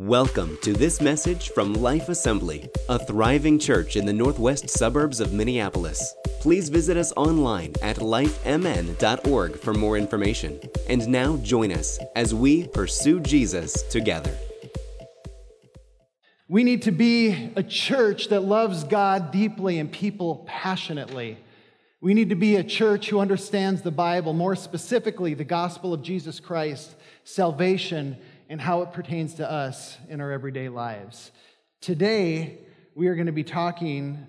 Welcome to this message from Life Assembly, a thriving church in the northwest suburbs of Minneapolis. Please visit us online at lifemn.org for more information. And now join us as we pursue Jesus together. We need to be a church that loves God deeply and people passionately. We need to be a church who understands the Bible, more specifically, the gospel of Jesus Christ, salvation, and how it pertains to us in our everyday lives. Today, we are going to be talking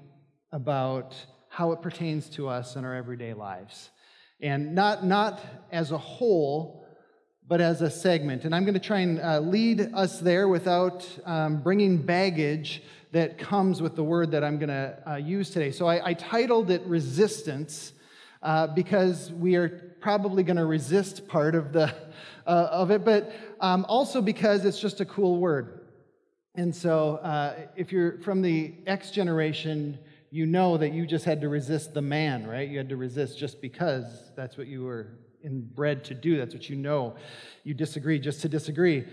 about how it pertains to us in our everyday lives. And not, not as a whole, but as a segment. And I'm going to try and uh, lead us there without um, bringing baggage that comes with the word that I'm going to uh, use today. So I, I, titled it Resistance uh, because we are probably going to resist part of the uh, of it, but um, also because it's just a cool word. And so, uh, if you're from the X generation, you know that you just had to resist the man, right? You had to resist just because that's what you were inbred to do. That's what you know. You disagree just to disagree.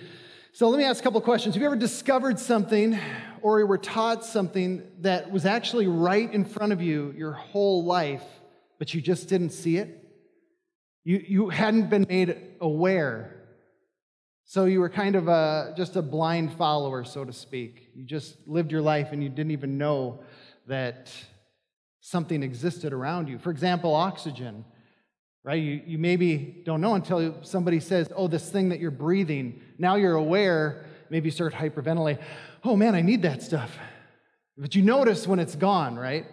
So, let me ask a couple questions. Have you ever discovered something or you were taught something that was actually right in front of you your whole life, but you just didn't see it? You, you hadn't been made aware. So you were kind of a, just a blind follower, so to speak. You just lived your life and you didn't even know that something existed around you. For example, oxygen, right? You, you maybe don't know until somebody says, oh, this thing that you're breathing. Now you're aware, maybe you start hyperventilating. Oh man, I need that stuff. But you notice when it's gone, right?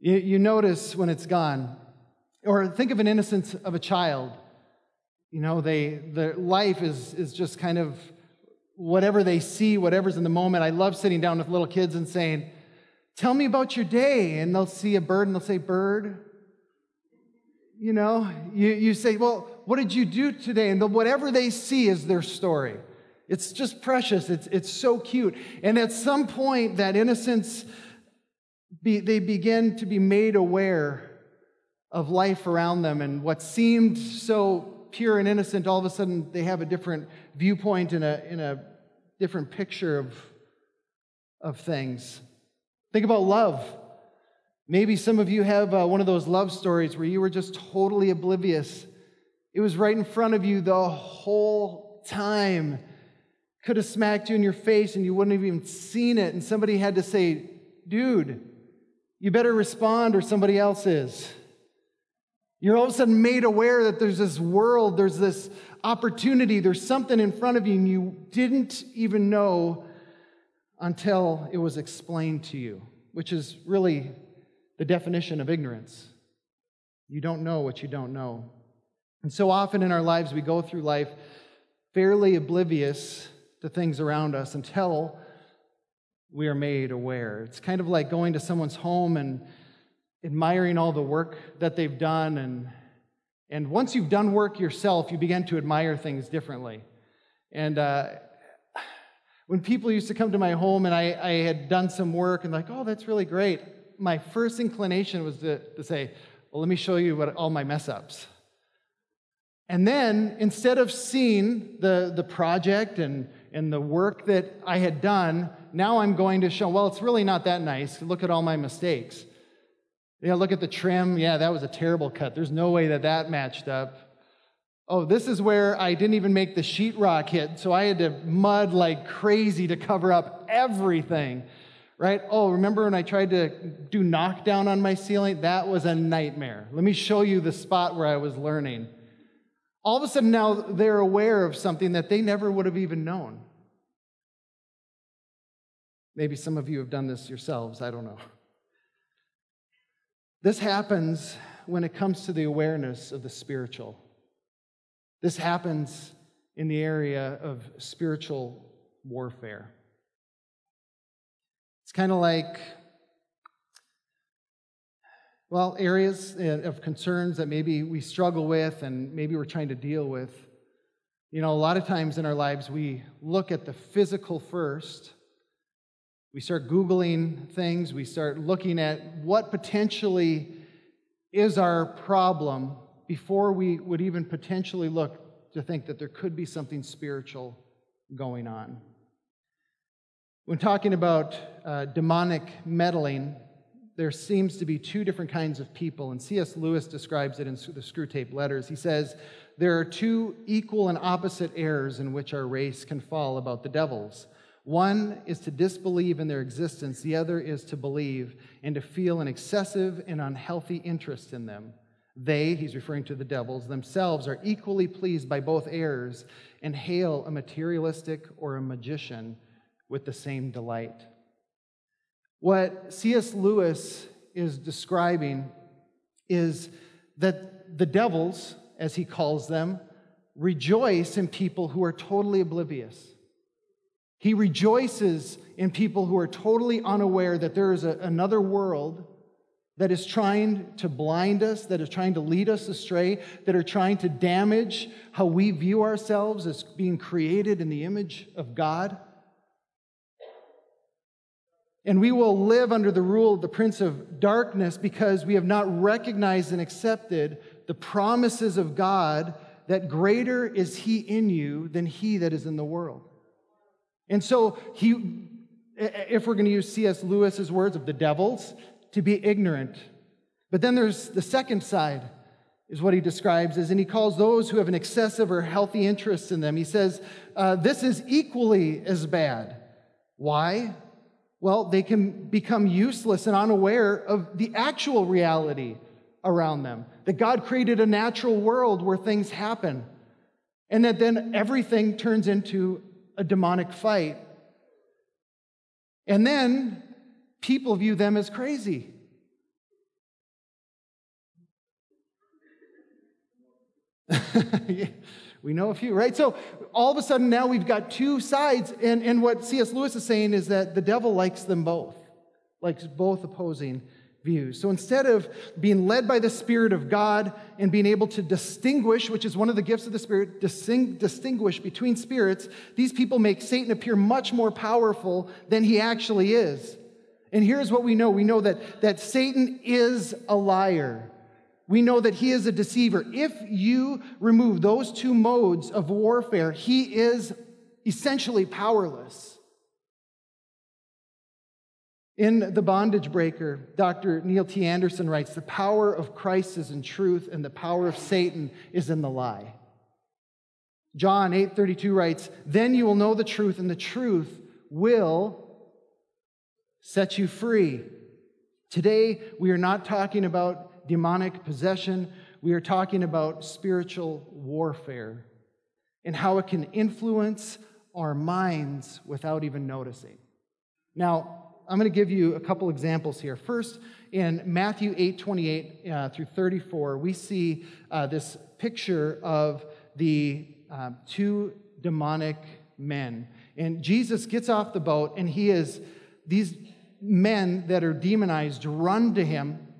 You, you notice when it's gone. Or think of an innocence of a child. You know, they, their life is, is just kind of whatever they see, whatever's in the moment. I love sitting down with little kids and saying, Tell me about your day. And they'll see a bird and they'll say, Bird. You know, you, you say, Well, what did you do today? And the, whatever they see is their story. It's just precious. It's, it's so cute. And at some point, that innocence, be, they begin to be made aware of life around them and what seemed so pure and innocent, all of a sudden they have a different viewpoint and a, in a different picture of, of things. Think about love. Maybe some of you have uh, one of those love stories where you were just totally oblivious. It was right in front of you the whole time. Could have smacked you in your face and you wouldn't have even seen it. And somebody had to say, dude, you better respond or somebody else is. You're all of a sudden made aware that there's this world, there's this opportunity, there's something in front of you, and you didn't even know until it was explained to you, which is really the definition of ignorance. You don't know what you don't know. And so often in our lives, we go through life fairly oblivious to things around us until we are made aware. It's kind of like going to someone's home and admiring all the work that they've done. And, and once you've done work yourself, you begin to admire things differently. And uh, when people used to come to my home and I, I had done some work and like, oh, that's really great, my first inclination was to, to say, well, let me show you what all my mess ups. And then instead of seeing the, the project and, and the work that I had done, now I'm going to show, well, it's really not that nice. Look at all my mistakes. Yeah, look at the trim. Yeah, that was a terrible cut. There's no way that that matched up. Oh, this is where I didn't even make the sheetrock hit, so I had to mud like crazy to cover up everything. Right? Oh, remember when I tried to do knockdown on my ceiling? That was a nightmare. Let me show you the spot where I was learning. All of a sudden, now they're aware of something that they never would have even known. Maybe some of you have done this yourselves, I don't know. This happens when it comes to the awareness of the spiritual. This happens in the area of spiritual warfare. It's kind of like, well, areas uh, of concerns that maybe we struggle with and maybe we're trying to deal with. You know, a lot of times in our lives, we look at the physical first we start Googling things, we start looking at what potentially is our problem before we would even potentially look to think that there could be something spiritual going on. When talking about uh, demonic meddling, there seems to be two different kinds of people, and C.S. Lewis describes it in the Screwtape Letters. He says, There are two equal and opposite errors in which our race can fall about the devils. One is to disbelieve in their existence, the other is to believe and to feel an excessive and unhealthy interest in them. They, he's referring to the devils, themselves are equally pleased by both errors and hail a materialistic or a magician with the same delight. What C.S. Lewis is describing is that the devils, as he calls them, rejoice in people who are totally oblivious. He rejoices in people who are totally unaware that there is a, another world that is trying to blind us, that is trying to lead us astray, that are trying to damage how we view ourselves as being created in the image of God. And we will live under the rule of the prince of darkness because we have not recognized and accepted the promises of God that greater is he in you than he that is in the world. And so he if we're going to use C.S. Lewis's words of the devils, to be ignorant. But then there's the second side, is what he describes as, and he calls those who have an excessive or healthy interest in them. He says, uh, this is equally as bad. Why? well, they can become useless and unaware of the actual reality around them. That God created a natural world where things happen, and that then everything turns into a demonic fight. And then people view them as crazy. We know a few, right? So all of a sudden now we've got two sides. And, and what C.S. Lewis is saying is that the devil likes them both, likes both opposing views. So instead of being led by the Spirit of God and being able to distinguish, which is one of the gifts of the Spirit, distinguish between spirits, these people make Satan appear much more powerful than he actually is. And here's what we know we know that, that Satan is a liar. We know that he is a deceiver. If you remove those two modes of warfare, he is essentially powerless. In The Bondage Breaker, Dr. Neil T. Anderson writes The power of Christ is in truth, and the power of Satan is in the lie. John 8:32 writes, "Then you will know the truth, and the truth will set you free." Today, we are not talking about demonic possession, we are talking about spiritual warfare and how it can influence our minds without even noticing. Now, I'm going to give you a couple examples here. First, in Matthew 8 28 uh, through 34, we see uh, this picture of the uh, two demonic men. And Jesus gets off the boat, and he is, these men that are demonized run to him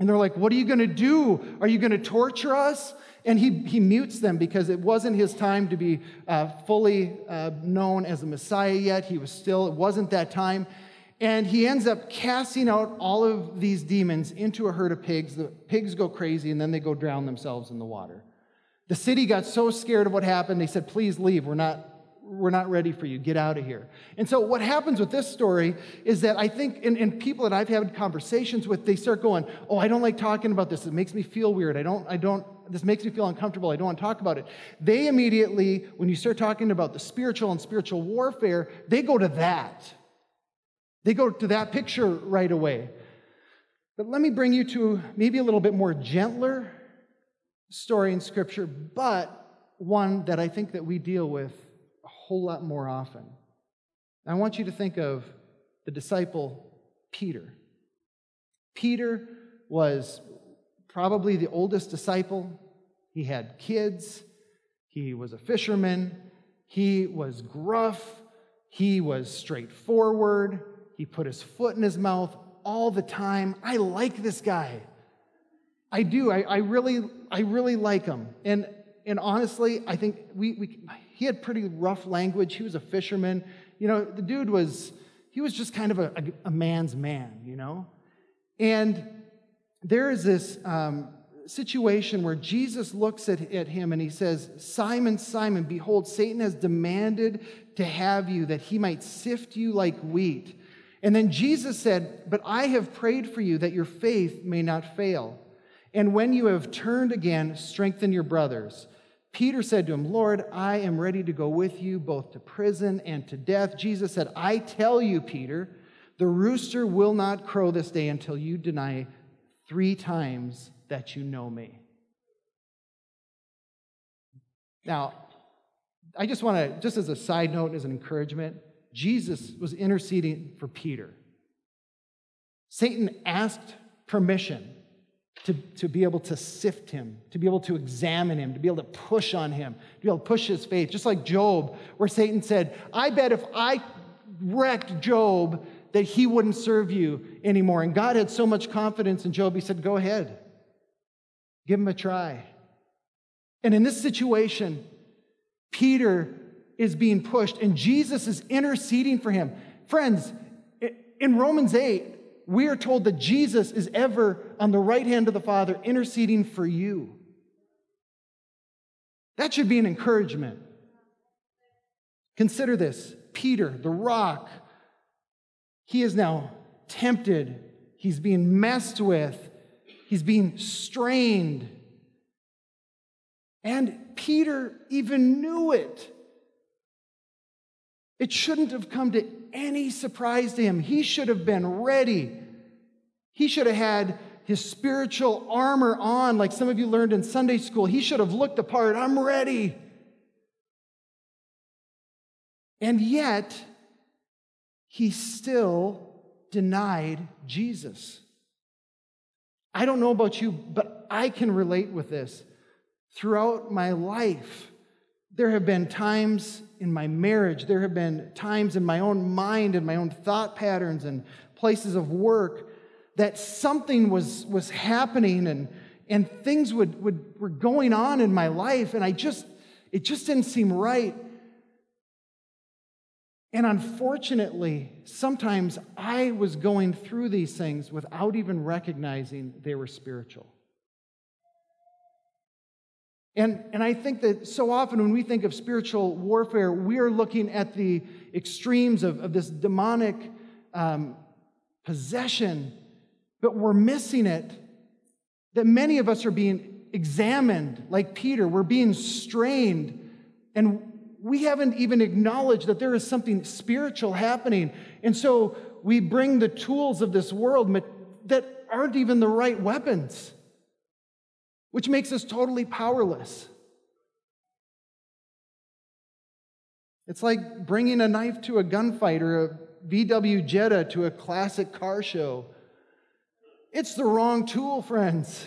and they're like, What are you going to do? Are you going to torture us? And he, he mutes them because it wasn't his time to be uh, fully uh, known as a Messiah yet. He was still, it wasn't that time. And he ends up casting out all of these demons into a herd of pigs. The pigs go crazy and then they go drown themselves in the water. The city got so scared of what happened, they said, Please leave. We're not, we're not ready for you. Get out of here. And so, what happens with this story is that I think, and, and, people that I've had conversations with, they start going, Oh, I don't like talking about this. It makes me feel weird. I don't, I don't, this makes me feel uncomfortable. I don't want to talk about it. They immediately, when you start talking about the spiritual and spiritual warfare, they go to that. They go to that picture right away. But let me bring you to maybe a little bit more gentler story in Scripture, but one that I think that we deal with a whole lot more often. I want you to think of the disciple Peter. Peter was probably the oldest disciple. He had kids. He was a fisherman. He was gruff. He was straightforward. He put his foot in his mouth all the time. I like this guy. I do. I, I really, I really like him. And and honestly, I think we, we, he had pretty rough language. He was a fisherman. You know, the dude was, he was just kind of a, a, a man's man, you know? And there is this um, situation where Jesus looks at, at him and he says, Simon, Simon, behold, Satan has demanded to have you that he might sift you like wheat. And then Jesus said, But I have prayed for you that your faith may not fail. And when you have turned again, strengthen your brothers. Peter said to him, Lord, I am ready to go with you both to prison and to death. Jesus said, I tell you, Peter, the rooster will not crow this day until you deny three times that you know me. Now, I just want to, just as a side note, as an encouragement, Jesus was interceding for Peter. Satan asked permission to, to be able to sift him, to be able to examine him, to be able to push on him, to be able to push his faith, just like Job, where Satan said, I bet if I wrecked Job, that he wouldn't serve you anymore. And God had so much confidence in Job, he said, Go ahead, give him a try. And in this situation, Peter is being pushed, and Jesus is interceding for him. Friends, in Romans 8, we are told that Jesus is ever on the right hand of the Father interceding for you. That should be an encouragement. Consider this Peter, the rock, he is now tempted, he's being messed with, he's being strained. And Peter even knew it. It shouldn't have come to any surprise to him. He should have been ready. He should have had his spiritual armor on, like some of you learned in Sunday school. He should have looked apart. I'm ready. And yet, he still denied Jesus. I don't know about you, but I can relate with this. Throughout my life, there have been times in my marriage, there have been times in my own mind and my own thought patterns and places of work that something was, was happening and, and things would, would, were going on in my life, and I just, it just didn't seem right. And unfortunately, sometimes I was going through these things without even recognizing they were spiritual. And, and I think that so often when we think of spiritual warfare, we are looking at the extremes of, of this demonic um, possession, but we're missing it. That many of us are being examined, like Peter, we're being strained, and we haven't even acknowledged that there is something spiritual happening. And so we bring the tools of this world that aren't even the right weapons which makes us totally powerless. It's like bringing a knife to a gunfight or a VW Jetta to a classic car show. It's the wrong tool, friends.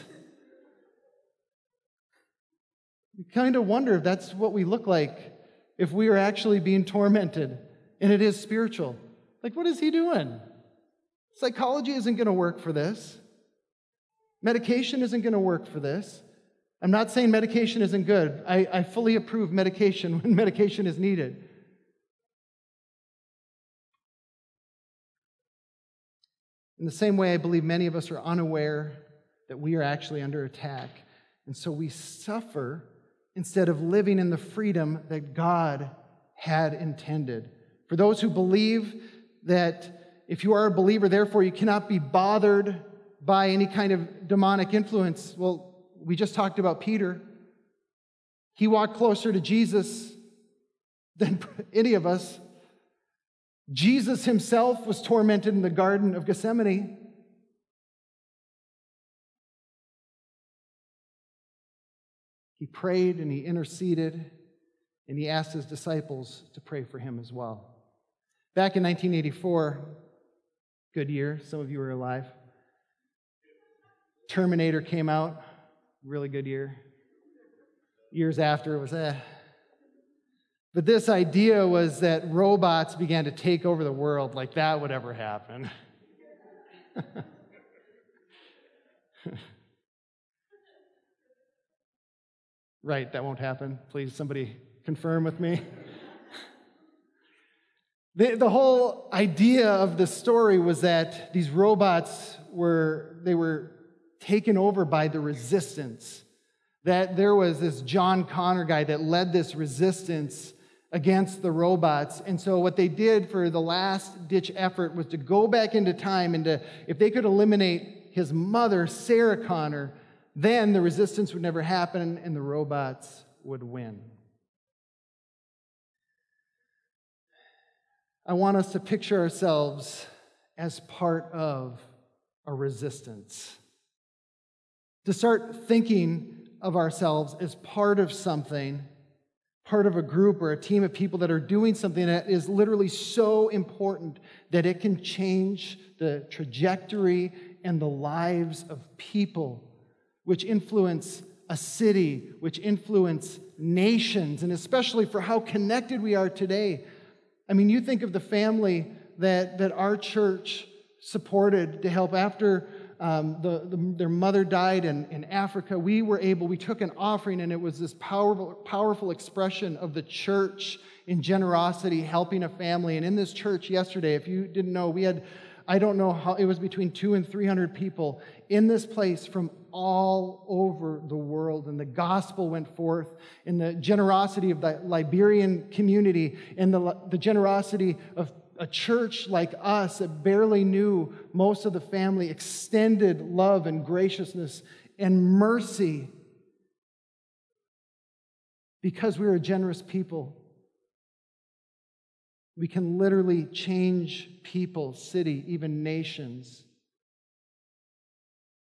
You kind of wonder if that's what we look like if we are actually being tormented and it is spiritual. Like, what is he doing? Psychology isn't going to work for this. Medication isn't going to work for this. I'm not saying medication isn't good. I, I fully approve medication when medication is needed. In the same way, I believe many of us are unaware that we are actually under attack. And so we suffer instead of living in the freedom that God had intended. For those who believe that if you are a believer, therefore you cannot be bothered by any kind of demonic influence. Well, we just talked about Peter. He walked closer to Jesus than any of us. Jesus himself was tormented in the Garden of Gethsemane. He prayed and he interceded and he asked his disciples to pray for him as well. Back in 1984, good year, some of you were alive. Terminator came out, really good year. Years after, it was eh. But this idea was that robots began to take over the world, like that would ever happen. right, that won't happen. Please, somebody confirm with me. the, the whole idea of the story was that these robots were, they were taken over by the resistance. That there was this John Connor guy that led this resistance against the robots. And so, what they did for the last ditch effort was to go back into time and to, if they could eliminate his mother, Sarah Connor, then the resistance would never happen and the robots would win. I want us to picture ourselves as part of a resistance. To start thinking of ourselves as part of something, part of a group or a team of people that are doing something that is literally so important that it can change the trajectory and the lives of people, which influence a city, which influence nations, and especially for how connected we are today. I mean, you think of the family that, that our church supported to help after um, the, the, their mother died in, in Africa. We were able, we took an offering, and it was this powerful, powerful expression of the church in generosity, helping a family. And in this church yesterday, if you didn't know, we had I don't know how, it was between two and 300 people in this place from all over the world. And the gospel went forth in the generosity of the Liberian community and the, the generosity of a church like us that barely knew most of the family extended love and graciousness and mercy because we are a generous people we can literally change people, city, even nations.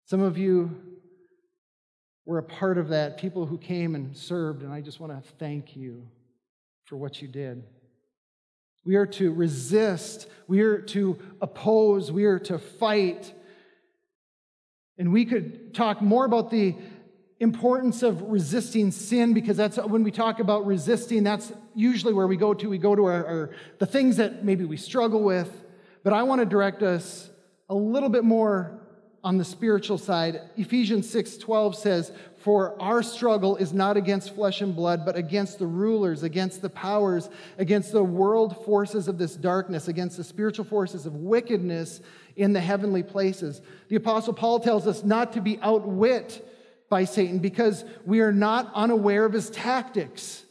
Some of you were a part of that, people who came and served, and I just want to thank you for what you did. We are to resist, we are to oppose, we are to fight. And we could talk more about the importance of resisting sin because that's when we talk about resisting that's usually where we go to. We go to our, our, the things that maybe we struggle with. But i want to direct us a little bit more on the spiritual side ephesians 6 12 says for our struggle is not against flesh and blood but against the rulers against the powers against the world forces of this darkness against the spiritual forces of wickedness in the heavenly places the apostle paul tells us not to be outwit by Satan because we are not unaware of his tactics.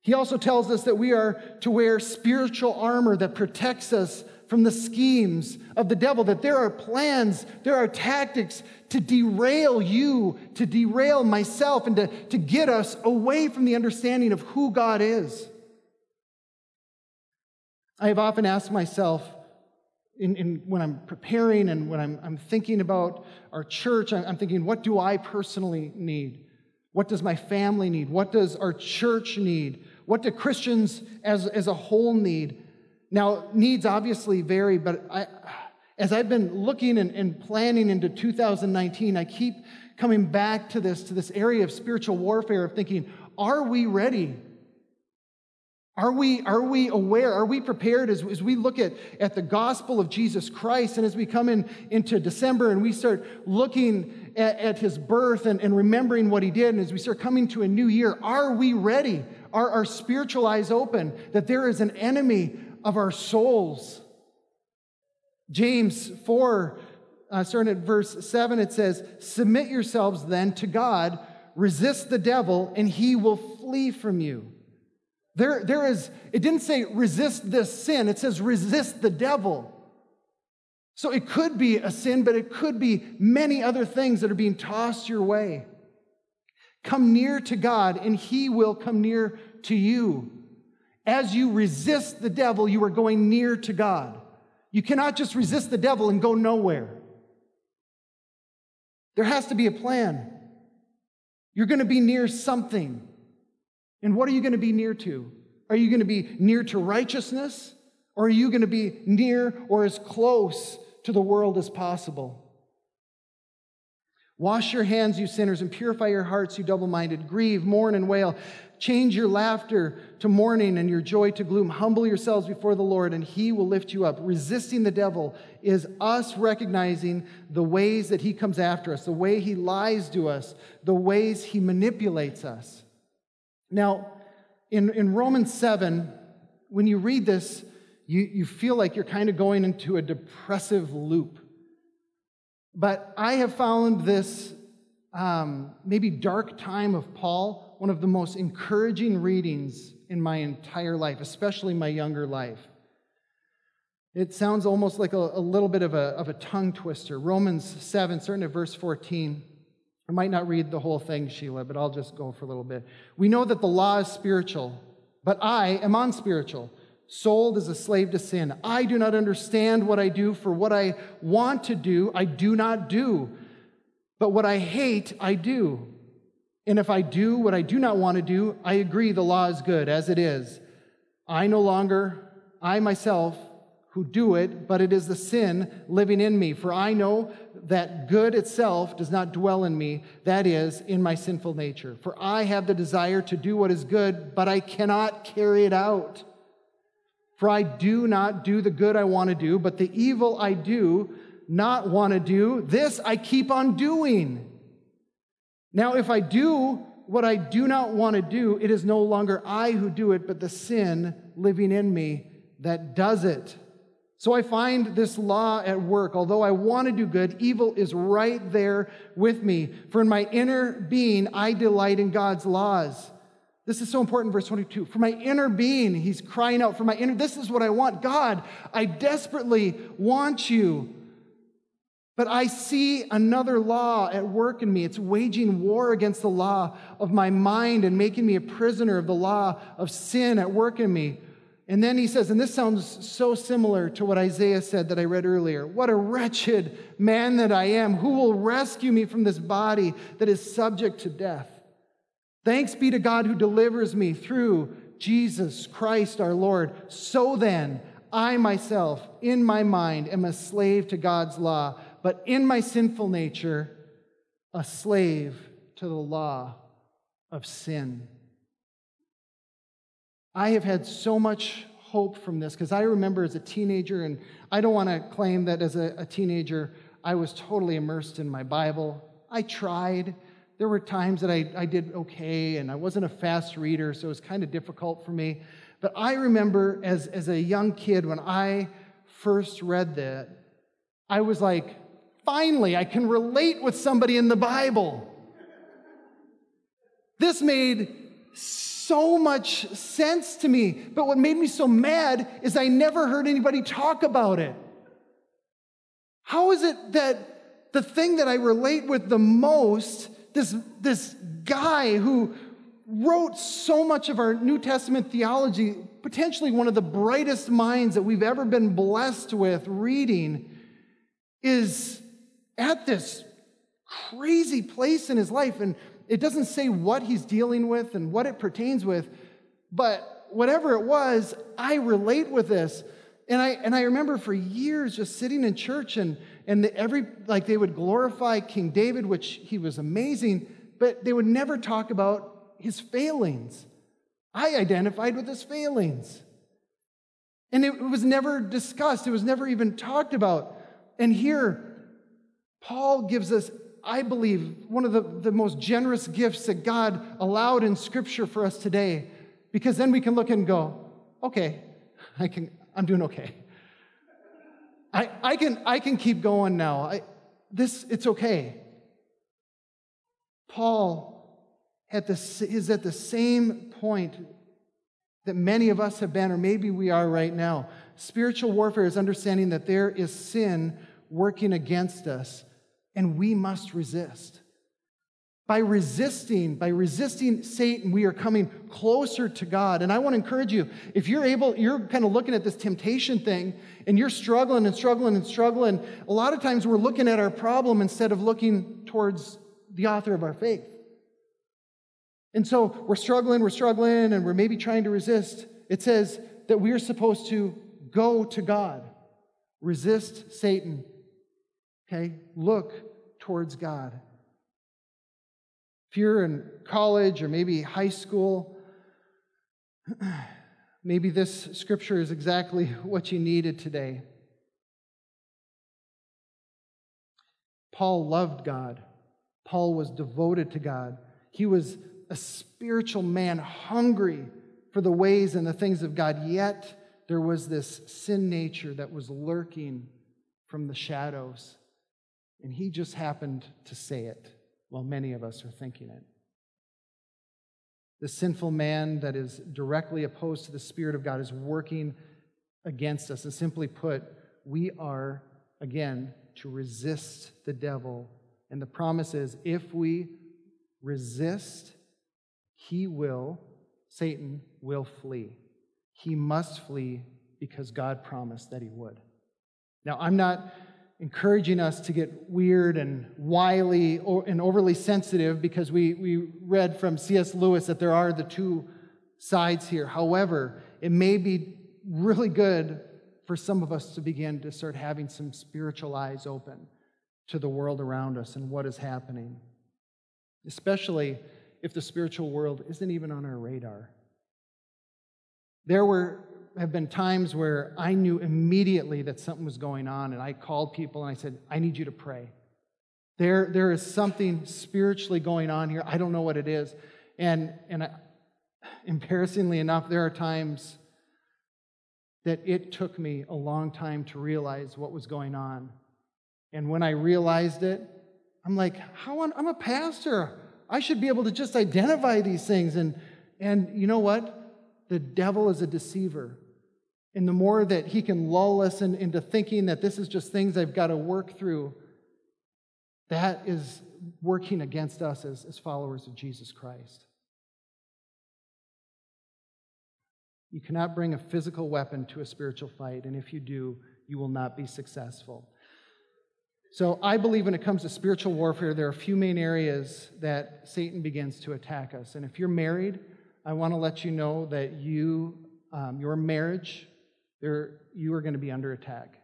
He also tells us that we are to wear spiritual armor that protects us from the schemes of the devil, that there are plans, there are tactics to derail you, to derail myself, and to, to get us away from the understanding of who God is. I have often asked myself, in, in, when I'm preparing and when I'm, I'm thinking about our church, I'm, thinking, what do I personally need? What does my family need? What does our church need? What do Christians as, as a whole need? Now, needs obviously vary, but I, as I've been looking and, and planning into 2019, I keep coming back to this, to this area of spiritual warfare of thinking, are we ready? Are we, are we aware? Are we prepared as, as we look at, at the gospel of Jesus Christ and as we come in into December and we start looking at, at his birth and, and remembering what he did, and as we start coming to a new year, are we ready? Are our spiritual eyes open that there is an enemy of our souls? James 4, uh, starting at verse 7, it says, Submit yourselves then to God, resist the devil, and he will flee from you. There, there is, it didn't say resist this sin, it says resist the devil. So it could be a sin, but it could be many other things that are being tossed your way. Come near to God, and He will come near to you. As you resist the devil, you are going near to God. You cannot just resist the devil and go nowhere. There has to be a plan. You're going to be near something. And what are you going to be near to? Are you going to be near to righteousness? Or are you going to be near or as close to the world as possible? Wash your hands, you sinners, and purify your hearts, you double minded. Grieve, mourn, and wail. Change your laughter to mourning and your joy to gloom. Humble yourselves before the Lord, and he will lift you up. Resisting the devil is us recognizing the ways that he comes after us, the way he lies to us, the ways he manipulates us. Now, in, in Romans 7, when you read this, you, you feel like you're kind of going into a depressive loop. But I have found this um, maybe dark time of Paul one of the most encouraging readings in my entire life, especially my younger life. It sounds almost like a, a little bit of a, of a tongue twister. Romans 7, starting at verse 14. I might not read the whole thing, Sheila, but I'll just go for a little bit. We know that the law is spiritual, but I am unspiritual, sold as a slave to sin. I do not understand what I do, for what I want to do, I do not do. But what I hate, I do. And if I do what I do not want to do, I agree the law is good as it is. I no longer, I myself, who do it, but it is the sin living in me. For I know that good itself does not dwell in me, that is, in my sinful nature. For I have the desire to do what is good, but I cannot carry it out. For I do not do the good I want to do, but the evil I do not want to do, this I keep on doing. Now, if I do what I do not want to do, it is no longer I who do it, but the sin living in me that does it. So I find this law at work. Although I want to do good, evil is right there with me. For in my inner being, I delight in God's laws. This is so important, verse 22. For my inner being, he's crying out, for my inner, this is what I want. God, I desperately want you. But I see another law at work in me. It's waging war against the law of my mind and making me a prisoner of the law of sin at work in me. And then he says, and this sounds so similar to what Isaiah said that I read earlier What a wretched man that I am. Who will rescue me from this body that is subject to death? Thanks be to God who delivers me through Jesus Christ our Lord. So then, I myself, in my mind, am a slave to God's law, but in my sinful nature, a slave to the law of sin. I have had so much hope from this because I remember as a teenager, and I don't want to claim that as a, a, teenager I was totally immersed in my Bible. I tried. There were times that I, I did okay, and I wasn't a fast reader, so it was kind of difficult for me. But I remember as, as a young kid when I first read that, I was like, finally, I can relate with somebody in the Bible. This made so much sense to me. But what made me so mad is I never heard anybody talk about it. How is it that the thing that I relate with the most, this, this guy who wrote so much of our New Testament theology, potentially one of the brightest minds that we've ever been blessed with reading, is at this crazy place in his life. And it doesn't say what he's dealing with and what it pertains with, but whatever it was, I relate with this. And I, and I remember for years just sitting in church and, and every, like they would glorify King David, which he was amazing, but they would never talk about his failings. I identified with his failings. And it was never discussed, it was never even talked about. And here, Paul gives us I believe, one of the, the most generous gifts that God allowed in Scripture for us today, because then we can look and go, okay, I can, I'm doing okay. I, I, can, I can keep going now. I, this, it's okay. Paul at the, is at the same point that many of us have been, or maybe we are right now. Spiritual warfare is understanding that there is sin working against us and we must resist. By resisting, by resisting Satan, we are coming closer to God. And I want to encourage you, if you're able, you're kind of looking at this temptation thing and you're struggling and struggling and struggling, a lot of times we're looking at our problem instead of looking towards the author of our faith. And so we're struggling, we're struggling, and we're maybe trying to resist. It says that we are supposed to go to God, resist Satan, Okay? Look towards God. If you're in college or maybe high school, maybe this scripture is exactly what you needed today. Paul loved God. Paul was devoted to God. He was a spiritual man, hungry for the ways and the things of God, yet there was this sin nature that was lurking from the shadows. And he just happened to say it while many of us are thinking it. The sinful man that is directly opposed to the Spirit of God is working against us. And simply put, we are, again, to resist the devil. And the promise is if we resist, he will, Satan will flee. He must flee because God promised that he would. Now, I'm not encouraging us to get weird and wily and overly sensitive because we, we read from C.S. Lewis that there are the two sides here. However, it may be really good for some of us to begin to start having some spiritual eyes open to the world around us and what is happening, especially if the spiritual world isn't even on our radar. There were have been times where I knew immediately that something was going on, and I called people and I said, I need you to pray. There, there is something spiritually going on here. I don't know what it is. And, and I, embarrassingly enough, there are times that it took me a long time to realize what was going on. And when I realized it, I'm like, how on, I'm a pastor. I should be able to just identify these things. And, and you know what? The devil is a deceiver. And the more that he can lull us in, into thinking that this is just things I've got to work through, that is working against us as, as followers of Jesus Christ. You cannot bring a physical weapon to a spiritual fight, and if you do, you will not be successful. So, I believe when it comes to spiritual warfare, there are a few main areas that Satan begins to attack us. And if you're married, I want to let you know that you, um, your marriage you are going to be under attack.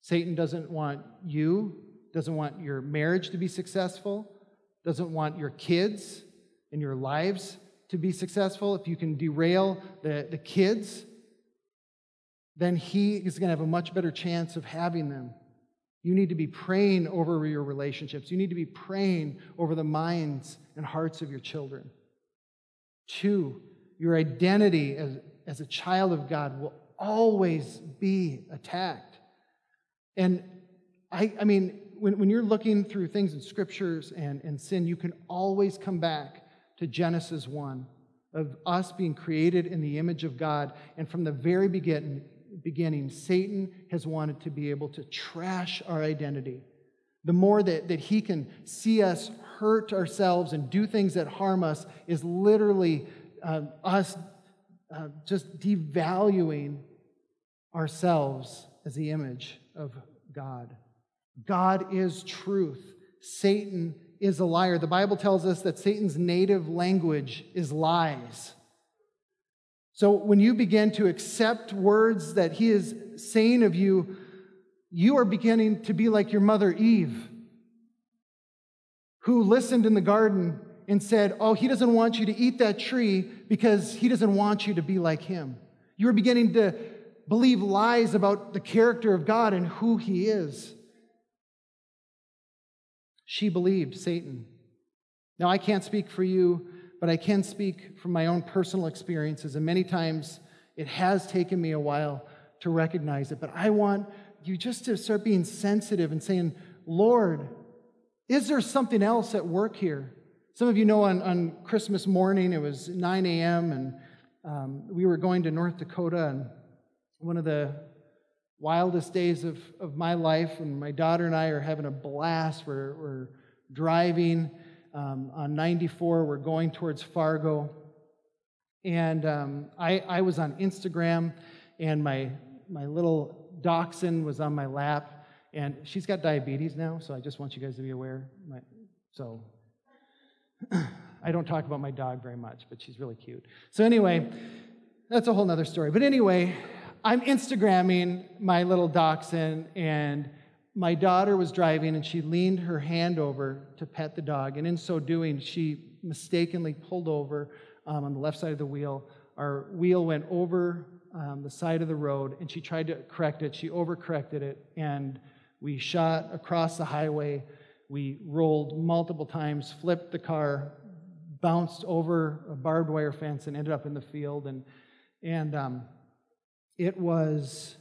Satan doesn't want you, doesn't want your marriage to be successful, doesn't want your kids and your lives to be successful. If you can derail the, the kids, then he is going to have a much better chance of having them. You need to be praying over your relationships. You need to be praying over the minds and hearts of your children. Two, your identity as, as a child of God will always be attacked. And I, I mean, when, when you're looking through things in scriptures and, and sin, you can always come back to Genesis 1 of us being created in the image of God. And from the very begin, beginning, Satan has wanted to be able to trash our identity. The more that, that he can see us hurt ourselves and do things that harm us is literally uh, us uh, just devaluing ourselves as the image of God. God is truth. Satan is a liar. The Bible tells us that Satan's native language is lies. So when you begin to accept words that he is saying of you, you are beginning to be like your mother Eve, who listened in the garden and said, Oh, he doesn't want you to eat that tree because he doesn't want you to be like him. You're beginning to believe lies about the character of God and who he is. She believed Satan. Now, I can't speak for you, but I can speak from my own personal experiences. And many times it has taken me a while to recognize it. But I want you just to start being sensitive and saying, Lord, is there something else at work here? Some of you know on, on Christmas morning, it was 9 a.m., and um, we were going to North Dakota, and one of the wildest days of, of my life, and my daughter and I are having a blast. We're, we're driving um, on 94, we're going towards Fargo. And um, I, I was on Instagram, and my, my little dachshund was on my lap, and she's got diabetes now, so I just want you guys to be aware. So I don't talk about my dog very much, but she's really cute. So, anyway, that's a whole nother story. But anyway, I'm Instagramming my little dachshund, and my daughter was driving and she leaned her hand over to pet the dog. And in so doing, she mistakenly pulled over um, on the left side of the wheel. Our wheel went over um, the side of the road, and she tried to correct it. She overcorrected it, and we shot across the highway we rolled multiple times, flipped the car, bounced over a barbed wire fence, and ended up in the field. And, and um, it was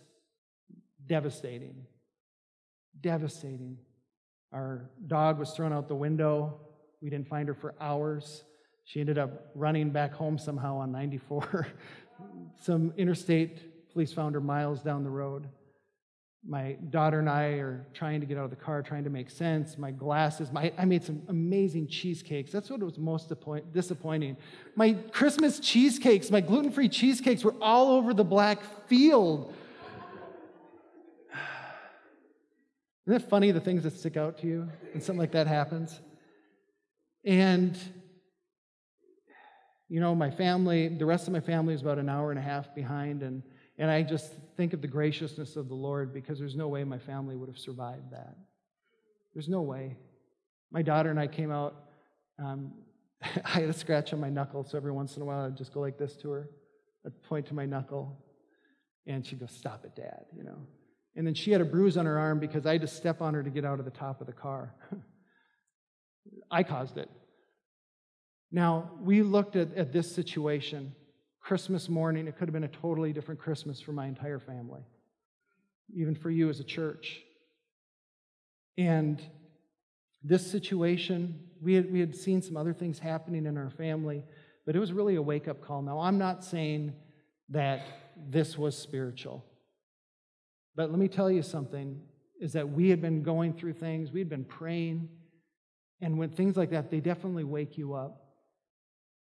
devastating. Devastating. Our dog was thrown out the window. We didn't find her for hours. She ended up running back home somehow on 94. Some interstate police found her miles down the road. My daughter and I are trying to get out of the car, trying to make sense. My glasses, my, I made some amazing cheesecakes. That's what was most disappointing. My Christmas cheesecakes, my gluten free cheesecakes, were all over the black field. Isn't it funny the things that stick out to you when something like that happens? And, you know, my family, the rest of my family is about an hour and a half behind. And, and I just think of the graciousness of the Lord because there's no way my family would have survived that. There's no way. My daughter and I came out. Um, I had a scratch on my knuckle, so every once in a while I'd just go like this to her. I'd point to my knuckle, and she'd go, Stop it, Dad, you know. And then she had a bruise on her arm because I had to step on her to get out of the top of the car. I caused it. Now, we looked at, at this situation Christmas morning. It could have been a totally different Christmas for my entire family, even for you as a church. And this situation, we had, we had seen some other things happening in our family, but it was really a wake up call. Now, I'm not saying that this was spiritual. But let me tell you something is that we had been going through things, we had been praying, and when things like that, they definitely wake you up.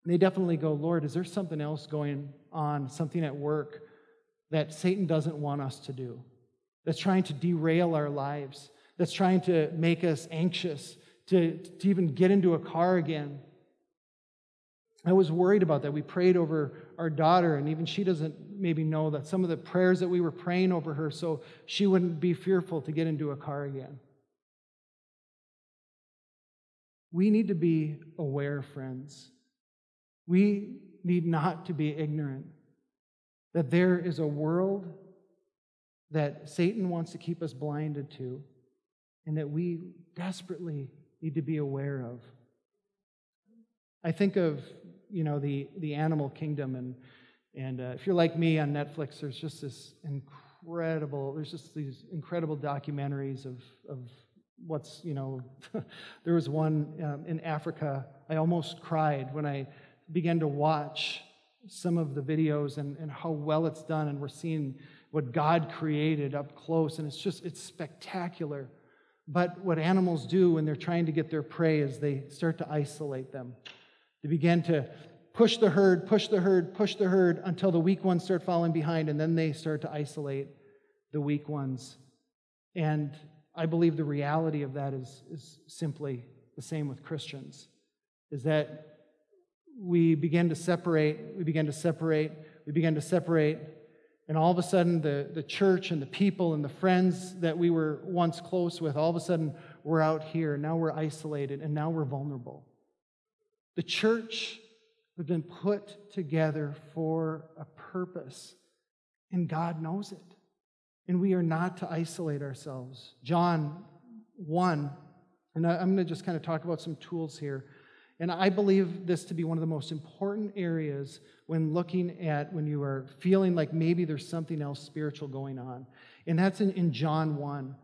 They definitely go, Lord, is there something else going on, something at work that Satan doesn't want us to do, that's trying to derail our lives, that's trying to make us anxious, to, to even get into a car again? I was worried about that. We prayed over our daughter, and even she doesn't maybe know that some of the prayers that we were praying over her so she wouldn't be fearful to get into a car again. We need to be aware, friends. We need not to be ignorant that there is a world that Satan wants to keep us blinded to, and that we desperately need to be aware of. I think of you know the the animal kingdom and and uh, if you're like me on Netflix, there's just this incredible, there's just these incredible documentaries of, of what's, you know, there was one um, in Africa. I almost cried when I began to watch some of the videos and, and how well it's done. And we're seeing what God created up close. And it's just, it's spectacular. But what animals do when they're trying to get their prey is they start to isolate them. They begin to push the herd, push the herd, push the herd until the weak ones start falling behind, and then they start to isolate the weak ones. And I believe the reality of that is, is simply the same with Christians, is that we begin to separate, we begin to separate, we begin to separate, and all of a sudden the, the church and the people and the friends that we were once close with, all of a sudden we're out here, now we're isolated, and now we're vulnerable. The church We've been put together for a purpose, and God knows it. And we are not to isolate ourselves. John 1, and I'm going to just kind of talk about some tools here. And I believe this to be one of the most important areas when looking at when you are feeling like maybe there's something else spiritual going on. And that's in, in John 1.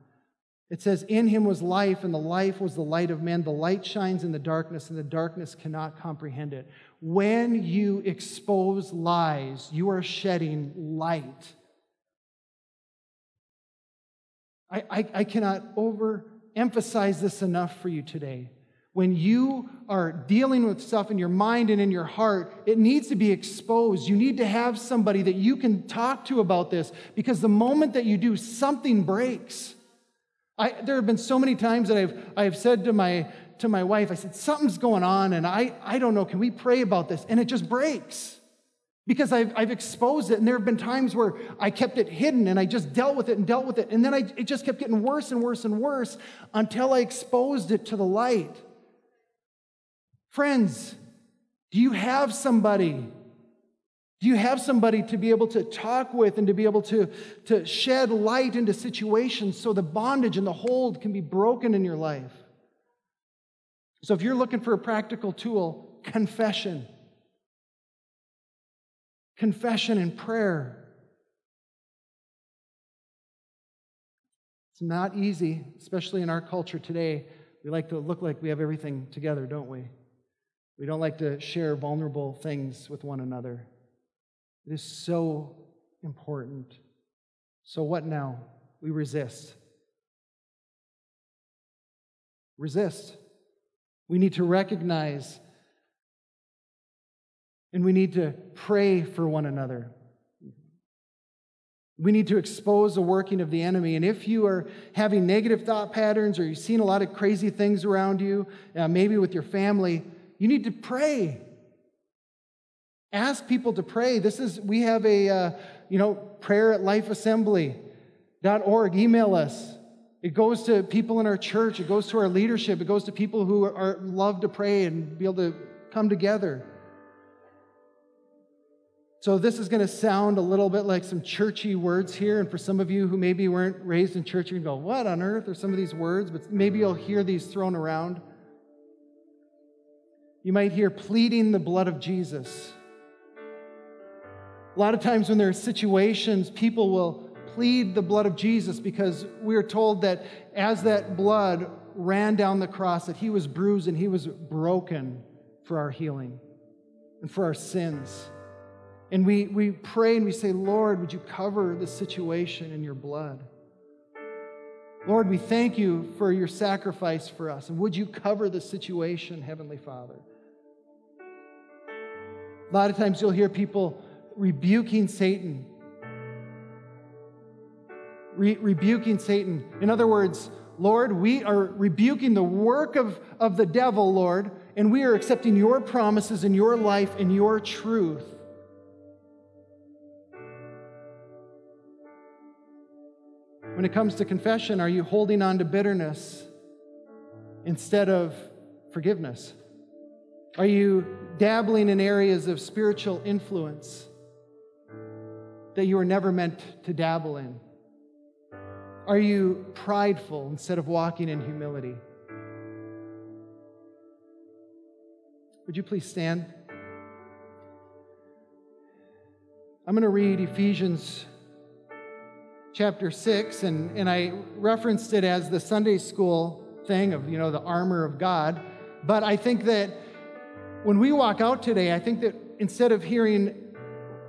It says, In him was life, and the life was the light of men. The light shines in the darkness, and the darkness cannot comprehend it. When you expose lies, you are shedding light. I, I, I cannot overemphasize this enough for you today. When you are dealing with stuff in your mind and in your heart, it needs to be exposed. You need to have somebody that you can talk to about this because the moment that you do, something breaks. I, there have been so many times that I've, I've said to my, to my wife, I said, something's going on and I, I don't know, can we pray about this? And it just breaks because I've, I've exposed it. And there have been times where I kept it hidden and I just dealt with it and dealt with it. And then I, it just kept getting worse and worse and worse until I exposed it to the light. Friends, do you have somebody do you have somebody to be able to talk with and to be able to, to shed light into situations so the bondage and the hold can be broken in your life? So, if you're looking for a practical tool, confession. Confession and prayer. It's not easy, especially in our culture today. We like to look like we have everything together, don't we? We don't like to share vulnerable things with one another. It is so important. So, what now? We resist. Resist. We need to recognize and we need to pray for one another. We need to expose the working of the enemy. And if you are having negative thought patterns or you've seen a lot of crazy things around you, uh, maybe with your family, you need to pray. Ask people to pray. This is, we have a, uh, you know, prayer at lifeassembly.org. Email us. It goes to people in our church. It goes to our leadership. It goes to people who are, love to pray and be able to come together. So, this is going to sound a little bit like some churchy words here. And for some of you who maybe weren't raised in church, you can go, What on earth are some of these words? But maybe you'll hear these thrown around. You might hear pleading the blood of Jesus. A lot of times when there are situations, people will plead the blood of Jesus because we are told that as that blood ran down the cross, that he was bruised and he was broken for our healing and for our sins. And we, we pray and we say, Lord, would you cover this situation in your blood? Lord, we thank you for your sacrifice for us. And would you cover the situation, Heavenly Father? A lot of times you'll hear people rebuking Satan. Re- rebuking Satan. In other words, Lord, we are rebuking the work of, of the devil, Lord, and we are accepting your promises and your life and your truth. When it comes to confession, are you holding on to bitterness instead of forgiveness? Are you dabbling in areas of spiritual influence that you were never meant to dabble in? Are you prideful instead of walking in humility? Would you please stand? I'm going to read Ephesians chapter 6, and, and I referenced it as the Sunday school thing of, you know, the armor of God. But I think that when we walk out today, I think that instead of hearing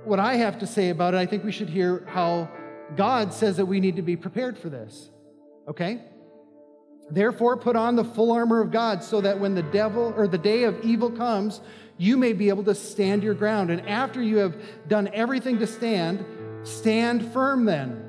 what I have to say about it, I think we should hear how God says that we need to be prepared for this. Okay? Therefore, put on the full armor of God so that when the devil or the day of evil comes, you may be able to stand your ground. And after you have done everything to stand, stand firm then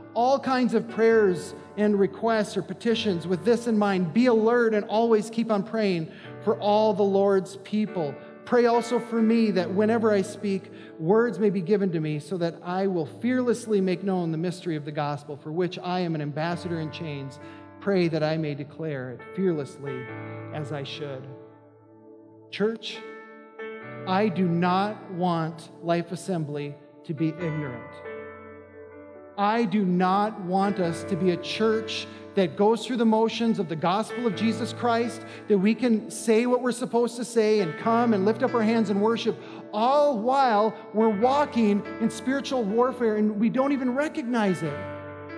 all kinds of prayers and requests or petitions with this in mind. Be alert and always keep on praying for all the Lord's people. Pray also for me that whenever I speak, words may be given to me so that I will fearlessly make known the mystery of the gospel, for which I am an ambassador in chains. Pray that I may declare it fearlessly as I should. Church, I do not want Life Assembly to be ignorant. I do not want us to be a church that goes through the motions of the gospel of Jesus Christ, that we can say what we're supposed to say and come and lift up our hands and worship, all while we're walking in spiritual warfare and we don't even recognize it.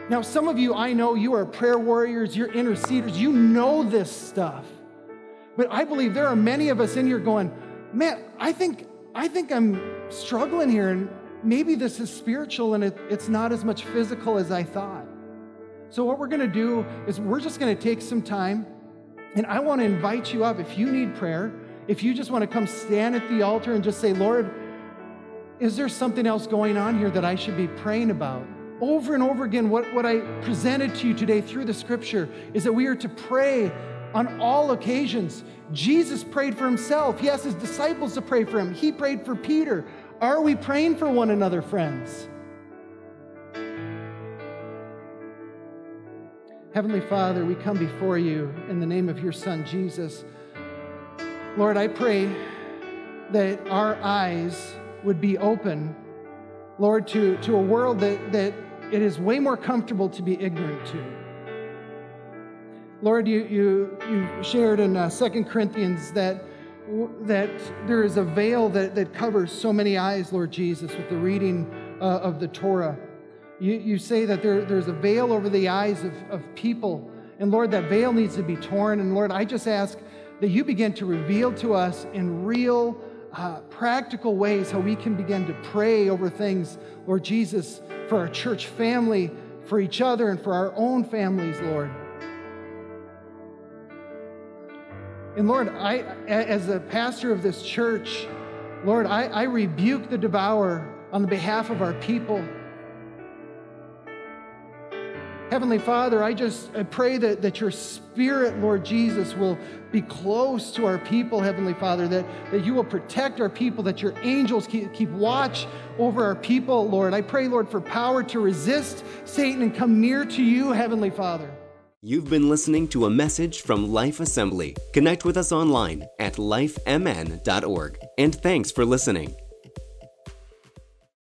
Now, some of you, I know you are prayer warriors, you're interceders, you know this stuff. But I believe there are many of us in here going, man, I think, I think I'm struggling here and maybe this is spiritual and it, it's not as much physical as I thought. So, what we're going to do is we're just going to take some time, and I want to invite you up if you need prayer, if you just want to come stand at the altar and just say, Lord, is there something else going on here that I should be praying about? Over and over again, what, what I presented to you today through the scripture is that we are to pray on all occasions. Jesus prayed for himself. He asked his disciples to pray for him. He prayed for Peter. Are we praying for one another, friends? Heavenly Father, we come before you in the name of your Son, Jesus. Lord, I pray that our eyes would be open, Lord, to, to a world that, that it is way more comfortable to be ignorant to. Lord, you, you, you shared in uh, 2 Corinthians that, that there is a veil that, that covers so many eyes, Lord Jesus, with the reading uh, of the Torah. You, you say that there, there's a veil over the eyes of, of people. And Lord, that veil needs to be torn. And Lord, I just ask that you begin to reveal to us in real, uh, practical ways how we can begin to pray over things, Lord Jesus, for our church family, for each other, and for our own families, Lord. And Lord, I, as a pastor of this church, Lord, I, I rebuke the devourer on the behalf of our people. Heavenly Father, I just I pray that, that your spirit, Lord Jesus, will be close to our people, Heavenly Father, that, that you will protect our people, that your angels keep, keep watch over our people, Lord. I pray, Lord, for power to resist Satan and come near to you, Heavenly Father. You've been listening to a message from Life Assembly. Connect with us online at lifemn.org. And thanks for listening.